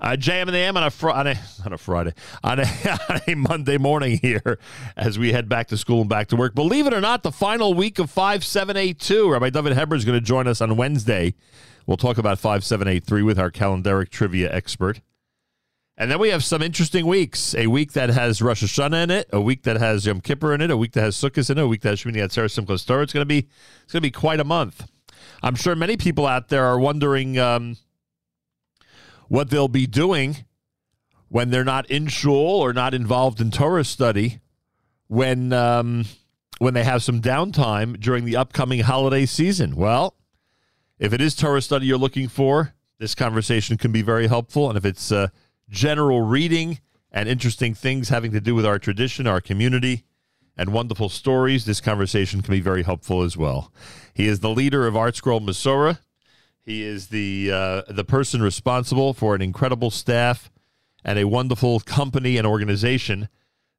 Uh, JM and the AM on a, fr- on a on a Friday on a, on a Monday morning here as we head back to school and back to work. Believe it or not, the final week of five seven eight two. Rabbi David Heber is going to join us on Wednesday. We'll talk about five seven eight three with our calendaric trivia expert. And then we have some interesting weeks. A week that has Rosh Hashanah in it, a week that has Yom Kippur in it, a week that has Sukkot in it, a week that has Shmini Atzeret Simchas Torah. It's going to be it's going to be quite a month. I'm sure many people out there are wondering um, what they'll be doing when they're not in shul or not involved in Torah study, when um, when they have some downtime during the upcoming holiday season. Well, if it is Torah study you're looking for, this conversation can be very helpful, and if it's uh, general reading and interesting things having to do with our tradition, our community, and wonderful stories, this conversation can be very helpful as well. He is the leader of Art ArtScroll Mesorah. He is the uh, the person responsible for an incredible staff and a wonderful company and organization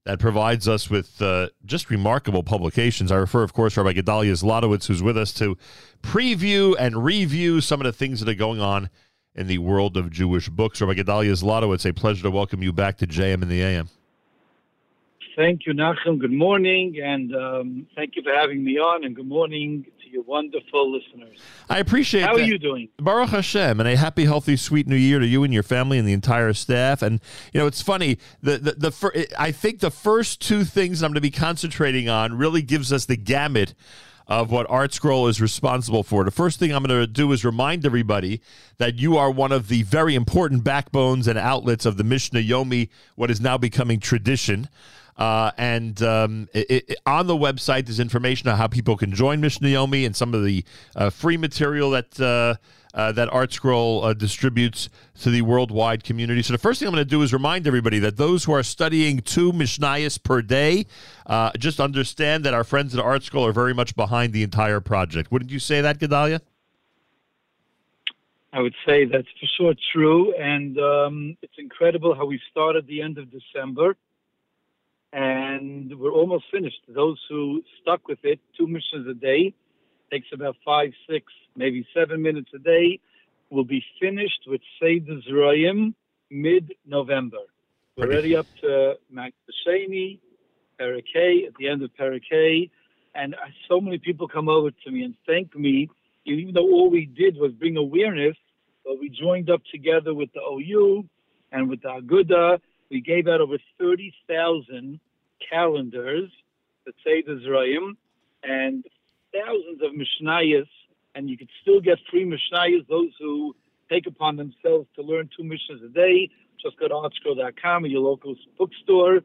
that provides us with uh, just remarkable publications. I refer, of course, Rabbi Gedalia Zlotowitz, who's with us to preview and review some of the things that are going on in the world of Jewish books. Rabbi Gedalia Zlotowitz, a pleasure to welcome you back to JM in the AM. Thank you, Nachum. Good morning, and um, thank you for having me on, and good morning to your wonderful listeners. I appreciate How that. are you doing? Baruch Hashem, and a happy, healthy, sweet new year to you and your family and the entire staff. And you know, it's funny. The the, the fir- I think the first two things I'm going to be concentrating on really gives us the gamut of what ArtScroll is responsible for. The first thing I'm going to do is remind everybody that you are one of the very important backbones and outlets of the Mishnah Yomi, what is now becoming tradition. Uh, and um, it, it, on the website, there's information on how people can join Mishnah Yomi and some of the uh, free material that uh, uh, that ArtScroll uh, distributes to the worldwide community. So the first thing I'm going to do is remind everybody that those who are studying two Mishnayos per day, uh, just understand that our friends at ArtScroll are very much behind the entire project. Wouldn't you say that, Gedalia? I would say that's for sure true, and um, it's incredible how we started the end of December, and we're almost finished. Those who stuck with it, two Mishnahs a day, takes about five, six, maybe seven minutes a day, will be finished with Seder Zroyim mid-November. We're already up to Maaser Sheni, Parakeh, at the end of Parakeh, and uh, so many people come over to me and thank me, even though all we did was bring awareness, but we joined up together with the OU and with the Aguda. We gave out over 30,000 calendars the Zrayim and thousands of Mishnayos, and you could still get free Mishnayos, those who take upon themselves to learn two Mishnahs a day. Just go to artscroll.com or your local bookstore,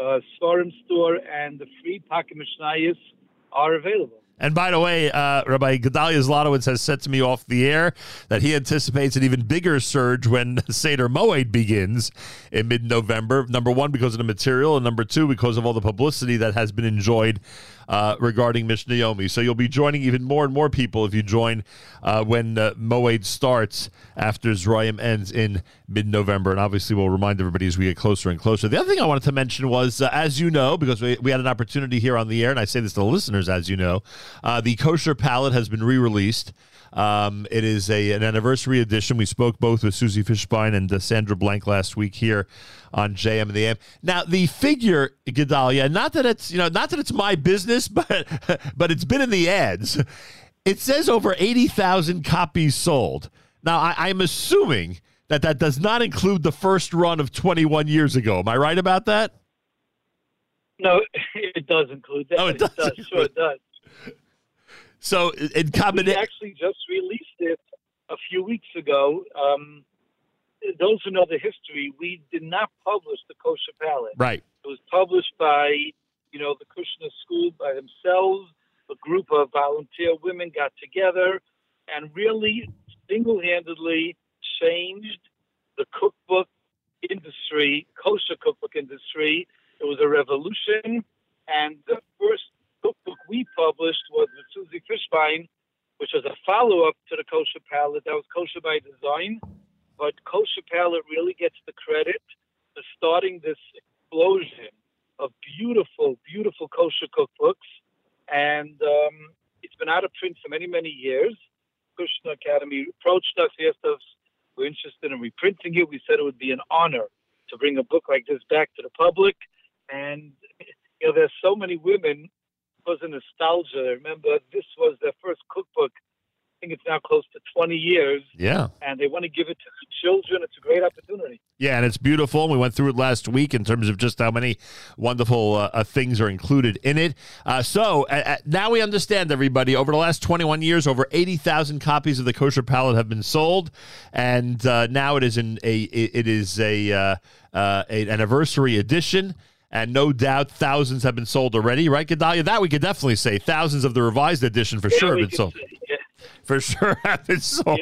uh, store, and the free pocket Mishnayos are available. And by the way, uh, Rabbi Gedalia Zlotowitz has said to me off the air that he anticipates an even bigger surge when Seder Moed begins in mid November. Number one, because of the material, and number two, because of all the publicity that has been enjoyed uh, regarding Mishnah Yomi. So you'll be joining even more and more people if you join uh, when uh, Moed starts after Zroyim ends in mid November. And obviously, we'll remind everybody as we get closer and closer. The other thing I wanted to mention was, uh, as you know, because we, we had an opportunity here on the air, and I say this to the listeners, as you know, uh, the Kosher Palette has been re released. Um, it is a an anniversary edition. We spoke both with Susie Fishbein and uh, Sandra Blank last week here on JM and the AM. Now the figure, Gedalia, not that it's you know not that it's my business, but but it's been in the ads. It says over eighty thousand copies sold. Now I, I'm assuming that that does not include the first run of 21 years ago. Am I right about that? No, it does include that. Oh, it does. It does. Sure, it does. So in We combination, actually just released it a few weeks ago. Um, those who know the history, we did not publish the kosher palette. right? It was published by, you know, the Kushner School by themselves. A group of volunteer women got together and really single-handedly changed the cookbook industry, kosher cookbook industry. It was a revolution, and the first cookbook we published was with Susie Fishbein, which was a follow-up to the Kosher Palette. That was Kosher by Design, but Kosher Palette really gets the credit for starting this explosion of beautiful, beautiful kosher cookbooks, and um, it's been out of print for many, many years. Kushner Academy approached us, asked us, we're interested in reprinting it. We said it would be an honor to bring a book like this back to the public. And you know, there's so many women because of nostalgia. Remember, this was their first cookbook think it's now close to 20 years. Yeah. And they want to give it to the children. It's a great opportunity. Yeah, and it's beautiful. We went through it last week in terms of just how many wonderful uh, uh, things are included in it. Uh, so uh, uh now we understand, everybody. Over the last 21 years, over 80,000 copies of the Kosher Palette have been sold, and uh, now it is in a it is a, a an anniversary edition and no doubt thousands have been sold already, right, Gedalia? That we could definitely say. Thousands of the revised edition for yeah, sure have been sold. Say, yeah for sure have been sold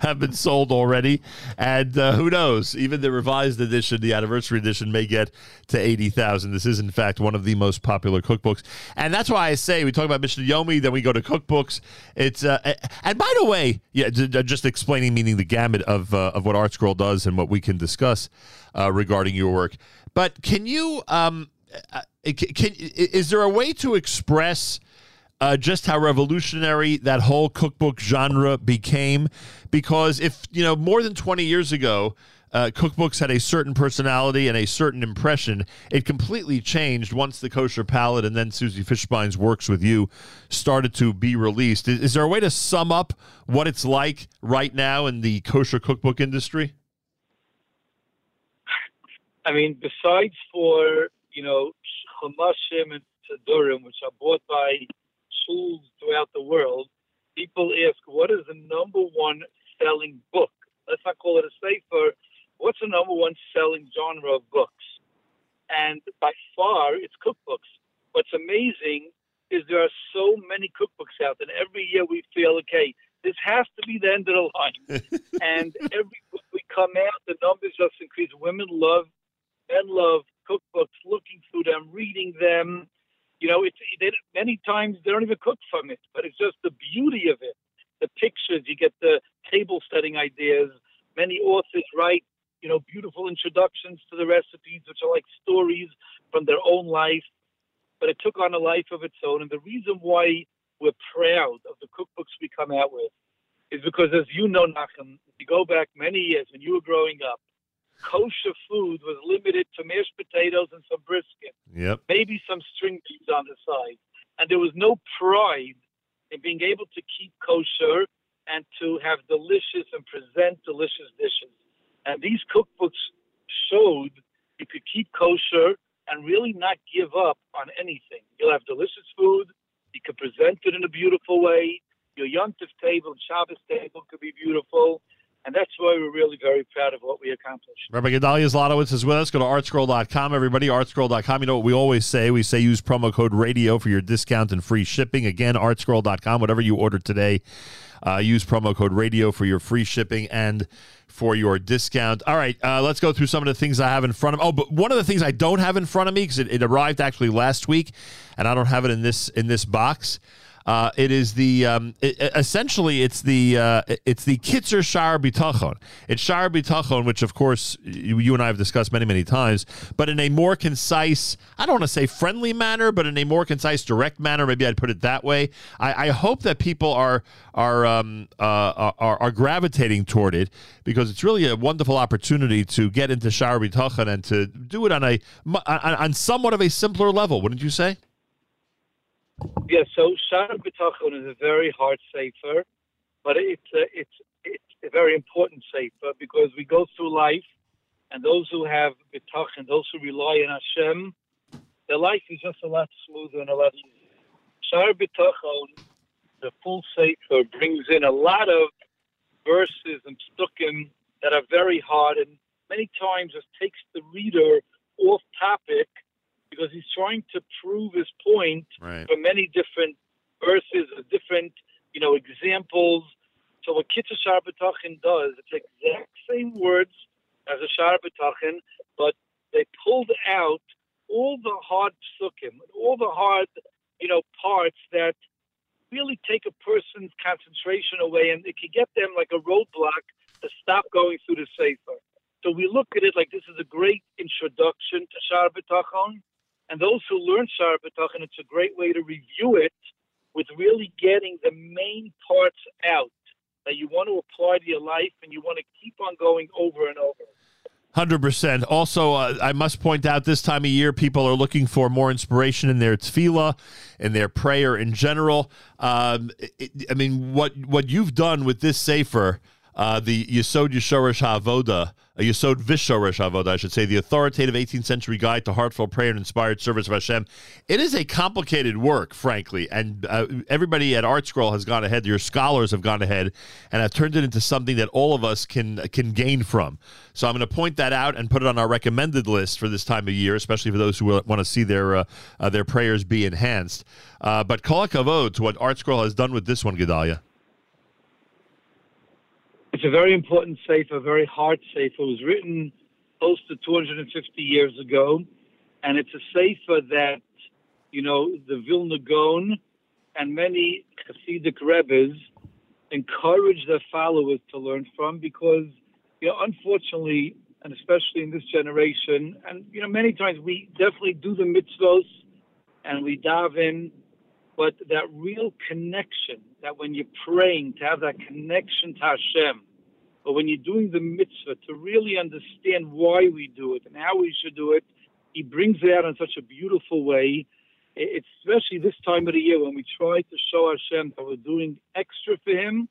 have been sold already. And uh, who knows? Even the revised edition the anniversary edition may get to 80,000 this is in fact one of the most popular cookbooks. And that's why I say we talk about Mishnah Yomi then we go to cookbooks. It's uh, and by the way yeah just explaining meaning the gamut of uh, of what ArtScroll does and what we can discuss uh, regarding your work. But can you um uh, can, can is there a way to express uh, just how revolutionary that whole cookbook genre became. Because if, you know, more than 20 years ago, uh, cookbooks had a certain personality and a certain impression. It completely changed once the Kosher Palette and then Susie Fishbein's Works with You started to be released. Is, is, there a way to sum up what it's like right now in the kosher cookbook industry? I mean, besides for, you know, Chumashim and Siddurim, which are bought by schools throughout the world, people ask, what is the number one selling book? Let's not call it a sefer. What's the number one selling genre of books? And by far, it's cookbooks. What's amazing is there are so many cookbooks out, and every year we feel, okay, this has to be the end of the line. and every book we come out, the numbers just increase. Women love, men love cookbooks, looking through them, reading them, you know, it's they, many times they don't even cook from it, but it's just the beauty of it, the pictures. You get the table setting ideas. Many authors write, you know, beautiful introductions to the recipes, which are like stories from their own life. But it took on a life of its own, and the reason why we're proud of the cookbooks we come out with is because, as you know, Nachum, you go back many years when you were growing up, kosher food was limited to mashed potatoes and some brisket. Yep. Maybe some string beans on the side. And there was no pride in being able to keep kosher and to have delicious and present delicious dishes. And these cookbooks showed you could keep kosher and really not give up on anything. You'll have delicious food. You could present it in a beautiful way. Your Yom table and Shabbos table could be beautiful. And that's why we're really very proud of what we accomplished. Rabbi Gedalia Zlotowitz is with us. Go to artscroll.com, everybody. Artscroll.com. You know what we always say? We say use promo code radio for your discount and free shipping. Again, artscroll.com. Whatever you order today, uh, use promo code radio for your free shipping and for your discount. All right, uh, let's go through some of the things I have in front of. Me. Oh, but one of the things I don't have in front of me because it, it arrived actually last week, and I don't have it in this in this box. Uh, it is the um, it, essentially it's the uh, it's the Kitzur Shar Bitachon. It's Shar Bitachon, which of course you, you, and I have discussed many many times, but in a more concise, I don't want to say friendly manner, but in a more concise, direct manner. Maybe I'd put it that way. I, I hope that people are are, um, uh, are are gravitating toward it because it's really a wonderful opportunity to get into Shar Bitachon and to do it on a on, on somewhat of a simpler level. Wouldn't you say? Yeah, so Shara B'tachon is a very hard sefer, but it's a, it's it's a very important sefer because we go through life, and those who have B'tachon, those who rely on Hashem, their life is just a lot smoother and a lot easier. Shara B'tachon, the full sefer, brings in a lot of verses and psukim that are very hard, and many times just takes the reader off topic because he's trying to prove his point right. from many different verses, different you know examples. So what Kitzur Shar B'tachon does, it's the exact same words as a Shar B'tachon, but they pulled out all the hard psukim, all the hard you know parts that really take a person's concentration away, and it can get them like a roadblock to stop going through the Sefer. So we look at it like this is a great introduction to Shar B'tachon, and those who learn Shara B'tachon, it's a great way to review it with really getting the main parts out that you want to apply to your life and you want to keep on going over and over. Hundred percent. Also, uh, I must point out this time of year, people are looking for more inspiration in their tefillah, in their prayer in general. Um, it, I mean, what what you've done with this sefer uh, the Yesod Yeshorish HaAvoda, uh, Yesod Vishorish HaAvoda, I should say, the authoritative 18th century guide to heartfelt prayer and inspired service of Hashem. It is a complicated work, frankly, and uh, everybody at Art Scroll has gone ahead. Your scholars have gone ahead and have turned it into something that all of us can can gain from. So I'm going to point that out and put it on our recommended list for this time of year, especially for those who want to see their uh, their prayers be enhanced. But kol hakavod to what Art Scroll has done with this one, Gedalia. It's a very important sefer, a very hard sefer. It was written close to 250 years ago, and it's a sefer that, you know, the Vilna Gaon and many Hasidic rebbes encourage their followers to learn from because, you know, unfortunately, and especially in this generation, and you know, many times we definitely do the mitzvos and we dive in, but that real connection, that when you're praying, to have that connection to Hashem, but when you're doing the mitzvah, to really understand why we do it and how we should do it, he brings it out in such a beautiful way. It's especially this time of the year when we try to show Hashem that we're doing extra for Him.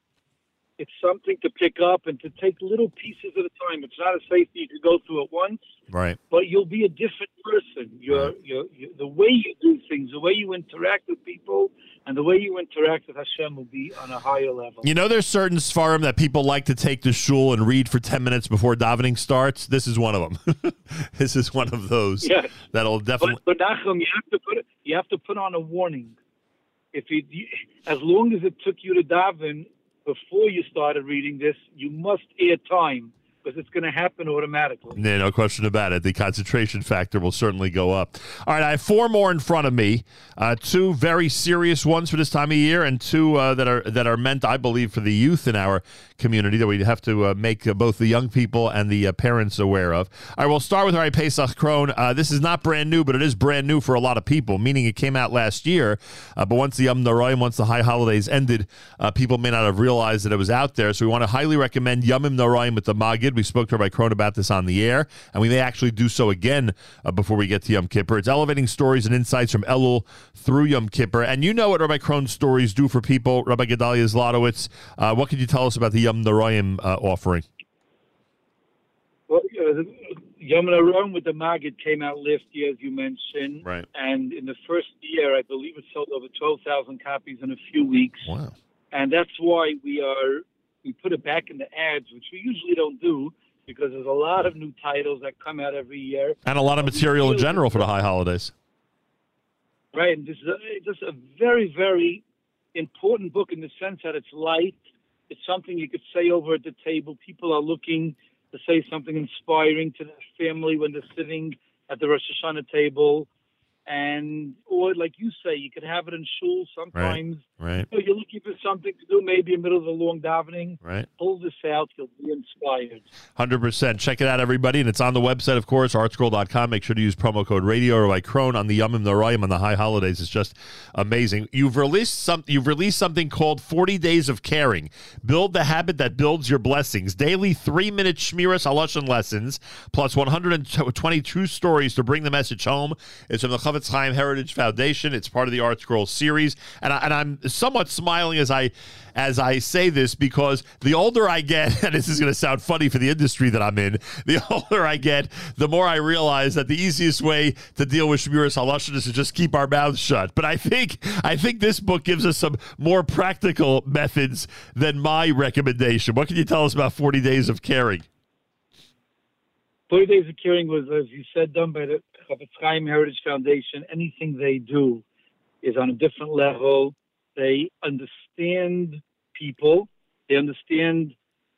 It's something to pick up and to take little pieces at a time. It's not a safety you can go through at once, right? But you'll be a different person. You're, right. you're, you're, the way you do things, the way you interact with people, and the way you interact with Hashem will be on a higher level. You know, there's certain sefarim that people like to take to shul and read for 10 minutes before davening starts. This is one of them. this is one of those yes. that'll definitely. But, but Nachum, you have to put you have to put on a warning. If you, as long as it took you to daven before you started reading this, you must add time because it's going to happen automatically. Yeah, no question about it. The concentration factor will certainly go up. All right, I have four more in front of me. Uh, two very serious ones for this time of year, and two uh, that are that are meant, I believe, for the youth in our community that we have to uh, make uh, both the young people and the uh, parents aware of. All right, we'll start with our Pesach Krohn. Uh, this is not brand new, but it is brand new for a lot of people, meaning it came out last year. but once the Yom Noraim, once the high holidays ended, people may not have realized that it was out there. So we want to highly recommend Yomim Noraim with the Magid. We spoke to Rabbi Krohn about this on the air, and we may actually do so again uh, before we get to Yom Kippur. It's elevating stories and insights from Elul through Yom Kippur. And you know what Rabbi Krohn's stories do for people, Rabbi Gedalia Zlotowitz. Uh, what can you tell us about the Yom Noraim uh, offering? Well, Yom Noraim with the Magid came out last year, as you mentioned. Right. And in the first year, I believe it sold over 12,000 copies in a few weeks. Wow. And that's why we are we put it back in the ads, which we usually don't do because there's a lot of new titles that come out every year, and a lot of material in general for the high holidays. Right, and this is a, just a very, very important book in the sense that it's light. It's something you could say over at the table. People are looking to say something inspiring to their family when they're sitting at the Rosh Hashanah table and or like you say, you could have it in shul sometimes. Right. right. You know, you're looking for something to do, maybe in the middle of a long davening. Right. Pull this out, you'll be inspired. Hundred percent. Check it out, everybody, and it's on the website, of course, artscroll.com. Make sure to use promo code radio or like Krohn on the Yomim Noraim on the high holidays. It's just amazing. You've released some. You've released something called Forty Days of Caring. Build the habit that builds your blessings. Daily three-minute Shmiras Halashon lessons plus 122 stories to bring the message home. It's from the Chofetz Chaim Heritage Foundation. It's part of the ArtScroll series, and, I, and I'm somewhat smiling as I as I say this because the older I get, and this is going to sound funny for the industry that I'm in, the older I get, the more I realize that the easiest way to deal with Shmiras Halashon is to just keep our mouths shut. But I think I think this book gives us some more practical methods than my recommendation. What can you tell us about 40 Days of Caring? 40 Days of Caring was, as you said, done by the Chofetz Chaim Heritage Foundation. Anything they do is on a different level. They understand people. They understand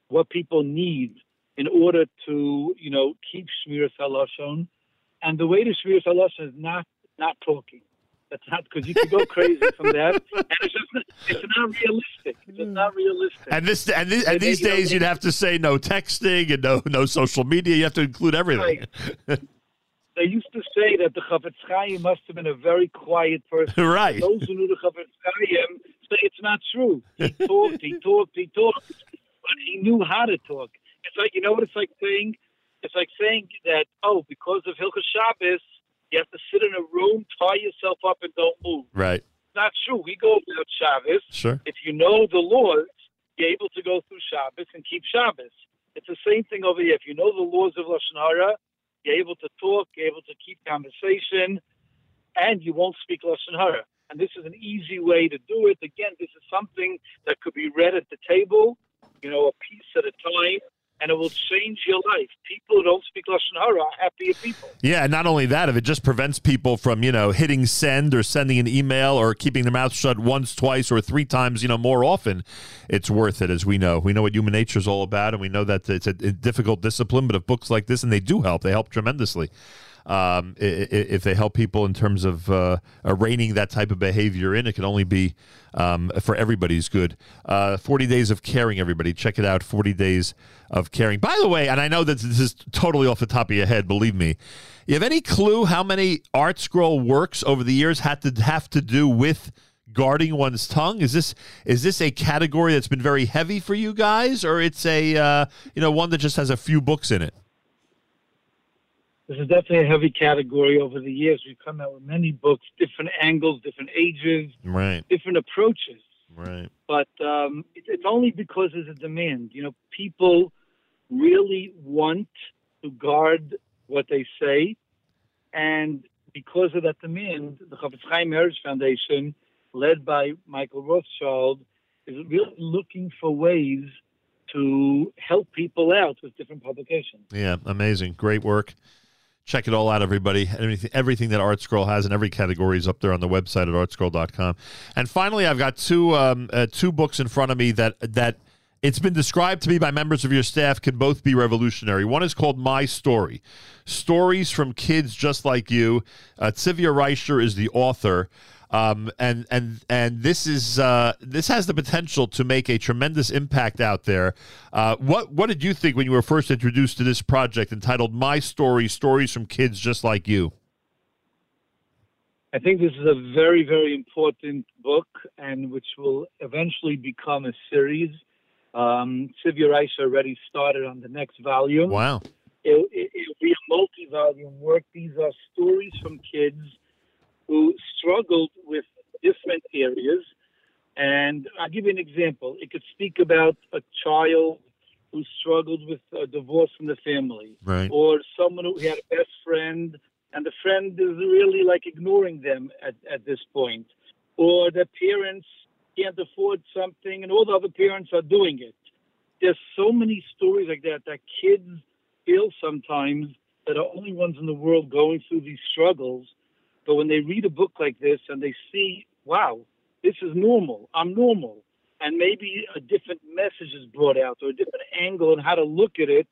what people need in order to, you know, keep Shmiras Halashon. And the way to Shmiras Halashon is not not talking. That's not because you can go crazy from that, and it's just it's not realistic. It's just not realistic. And this and, this, and these days, you'd have to say no texting and no no social media. You have to include everything. Right. they used to say that the Chafetz Chaim must have been a very quiet person. right. Those who knew the Chafetz Chaim say it's not true. He talked, he talked, he talked, but he knew how to talk. It's like you know what it's like saying. It's like saying that oh, because of Hilchas Shabbos, you have to sit in a room, tie yourself up, and don't move. Right. It's not true. We go about Shabbos. Sure. If you know the laws, you're able to go through Shabbos and keep Shabbos. It's the same thing over here. If you know the laws of Lashon Hara, you're able to talk, you're able to keep conversation, and you won't speak Lashon Hara. And this is an easy way to do it. Again, this is something that could be read at the table, you know, a piece at a time, and it will change your life. People who don't speak Lashon Hara are happier people. Yeah, and not only that, if it just prevents people from, you know, hitting send or sending an email or keeping their mouth shut once, twice, or three times, you know, more often, it's worth it, as we know. We know what human nature is all about, and we know that it's a, difficult discipline, but if books like this, and they do help, they help tremendously. Um, if they help people in terms of uh, reining that type of behavior in, it can only be um, for everybody's good. Uh, 40 Days of Caring, everybody. Check it out 40 Days of Caring. By the way, and I know that this is totally off the top of your head, believe me. You have any clue how many Art Scroll works over the years had to have to do with guarding one's tongue? Is this is this a category that's been very heavy for you guys, or it's a uh, you know one that just has a few books in it? This is definitely a heavy category over the years. We've come out with many books, different angles, different ages, right, different approaches. Right. But um, it, it's only because there's a demand. You know, people really want to guard what they say, and because of that demand, the Chafetz Chaim Heritage Foundation, led by Michael Rothschild, is really looking for ways to help people out with different publications. Yeah, amazing. Great work. Check it all out, everybody. Everything, everything that Art Scroll has in every category is up there on the website at artscroll.com. And finally, I've got two um, uh, two books in front of me that that it's been described to me by members of your staff can both be revolutionary. One is called My Story Stories from Kids Just Like You. Uh, Tzivia Reicher is the author. Um, and and and this is uh, this has the potential to make a tremendous impact out there. Uh, what what did you think when you were first introduced to this project entitled "My Story: Stories from Kids Just Like You"? I think this is a very very important book, and which will eventually become a series. Um, Tzivia Reicher already started on the next volume. Wow! It, it, it'll be a multi-volume work. These are stories from kids who struggled with different areas. And I'll give you an example. It could speak about a child who struggled with a divorce from the family, right. or someone who had a best friend and the friend is really like ignoring them at, at this point, or the parents can't afford something and all the other parents are doing it. There's so many stories like that that kids feel sometimes that are only ones in the world going through these struggles but when they read a book like this and they see, wow, this is normal, I'm normal, and maybe a different message is brought out or a different angle on how to look at it,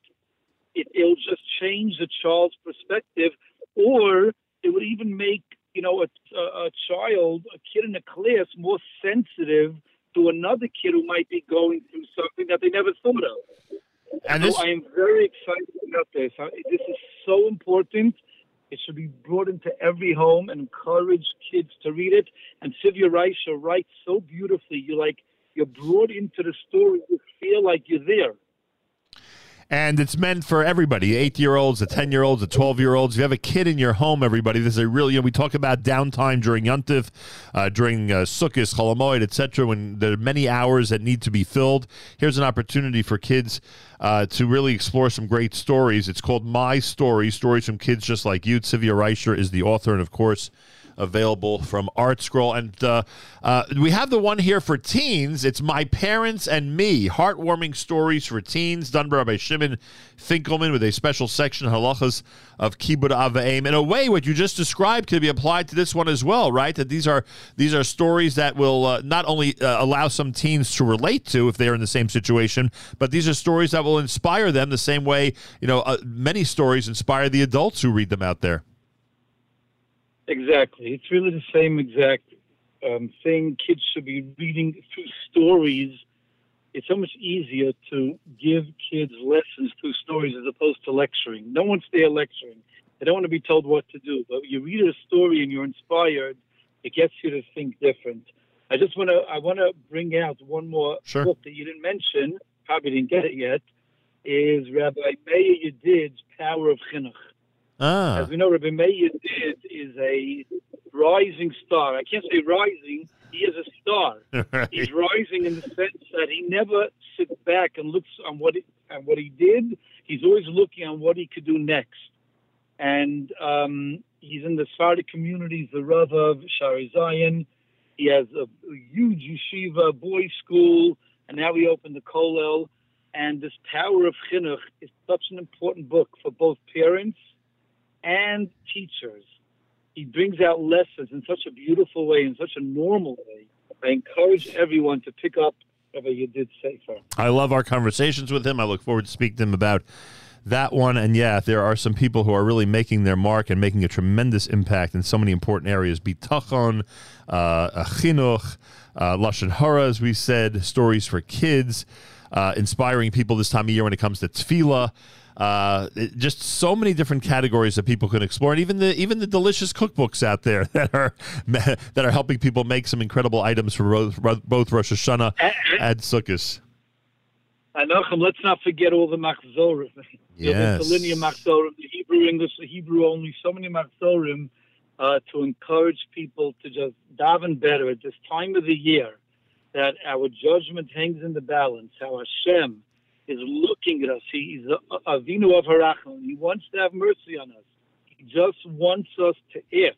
it it'll just change the child's perspective, or it would even make you know a, a, a child, a kid in a class, more sensitive to another kid who might be going through something that they never thought of. And so this- I am very excited about this. This is so important it should be brought into every home and encourage kids to read it. And Tzivia Reicher writes so beautifully. You're like you're brought into the story. You feel like you're there. And it's meant for everybody eight year olds, the 10 year olds, the 12 year olds. If you have a kid in your home, everybody, this is a real, you know, we talk about downtime during Yuntif, uh, during uh, Sukkot, Cholamoid, etc., when there are many hours that need to be filled. Here's an opportunity for kids uh, to really explore some great stories. It's called My Story Stories from Kids Just Like You. Tzivia Reicher is the author, and of course, available from Art Scroll. And uh, uh, we have the one here for teens. It's My Parents and Me, heartwarming stories for teens, done by Shimon Finkelman with a special section, halachas of Kibbud Av V'Em. In a way, what you just described could be applied to this one as well, right? That these are these are stories that will uh, not only uh, allow some teens to relate to if they're in the same situation, but these are stories that will inspire them the same way, you know, uh, many stories inspire the adults who read them out there. Exactly. It's really the same exact um, thing. Kids should be reading through stories. It's so much easier to give kids lessons through stories as opposed to lecturing. No one's there lecturing. They don't want to be told what to do. But you read a story and you're inspired, it gets you to think different. I just want to I want to bring out one more Sure. book that you didn't mention. Probably didn't get it yet. Is Rabbi Meir Yedid's Power of Chinuch. Ah, As we know, Rabbi Meir Yedid is a rising star. I can't say rising. He is a star. He's rising in the sense that he never sits back and looks on what he, on what he did. He's always looking on what he could do next. And um, he's in the Sephardic communities, the Rav of Shari Zion. He has a, a huge yeshiva, boys' school, and now he opened the Kollel. And this Power of Chinuch is such an important book for both parents and teachers. He brings out lessons in such a beautiful way, in such a normal way. I encourage everyone to pick up Rabbi Yedid Sefer. I love our conversations with him. I look forward to speaking to him about that one. And yeah, there are some people who are really making their mark and making a tremendous impact in so many important areas. Bitachon, uh, chinuch, uh, lashon hara, as we said, stories for kids, uh, inspiring people this time of year when it comes to tefillah. Uh, it- just so many different categories that people can explore, and even the even the delicious cookbooks out there that are that are helping people make some incredible items for both, both Rosh Hashanah and Sukkot. And Nachum, let's not forget all the machzorim. Yes. The linear machzorim, the Hebrew, English, the Hebrew only, so many machzorim uh, to encourage people to just daven better at this time of the year that our judgment hangs in the balance, how Hashem is looking at us. He's a Avinu of Harachim. He wants to have mercy on us. He just wants us to ask.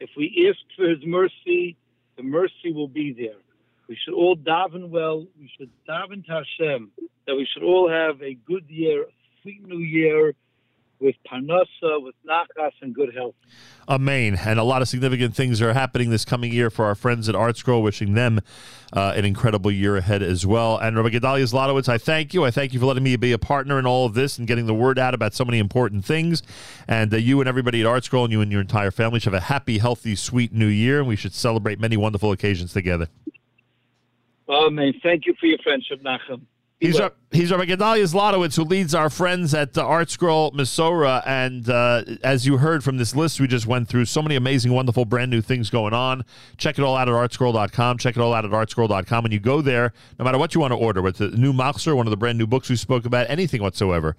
If we ask for his mercy, the mercy will be there. We should all daven well. We should daven to Hashem that we should all have a good year, a sweet new year with parnasa, with nachas, and good health. Amen. And a lot of significant things are happening this coming year for our friends at Art Scroll, wishing them uh, an incredible year ahead as well. And Rabbi Gedalia Zlotowitz, I thank you. I thank you for letting me be a partner in all of this and getting the word out about so many important things. And uh, you and everybody at Art Scroll and you and your entire family should have a happy, healthy, sweet new year. And we should celebrate many wonderful occasions together. Amen. Thank you for your friendship, Nachum. He's our, he's Rabbi Gedalia Zlotowitz, who leads our friends at the Art Scroll Mesorah. And uh, as you heard from this list we just went through, so many amazing, wonderful, brand new things going on. Check it all out at artscroll.com. Check it all out at artscroll.com. When you go there, no matter what you want to order, with the new Machzor, one of the brand new books we spoke about, anything whatsoever,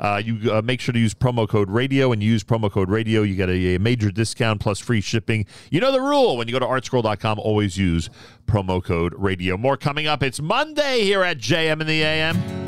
uh, you uh, make sure to use promo code radio. And use promo code radio, you get a, a major discount plus free shipping. You know the rule. When you go to artscroll.com, always use promo code radio. More coming up. It's Monday here at JM in the AM.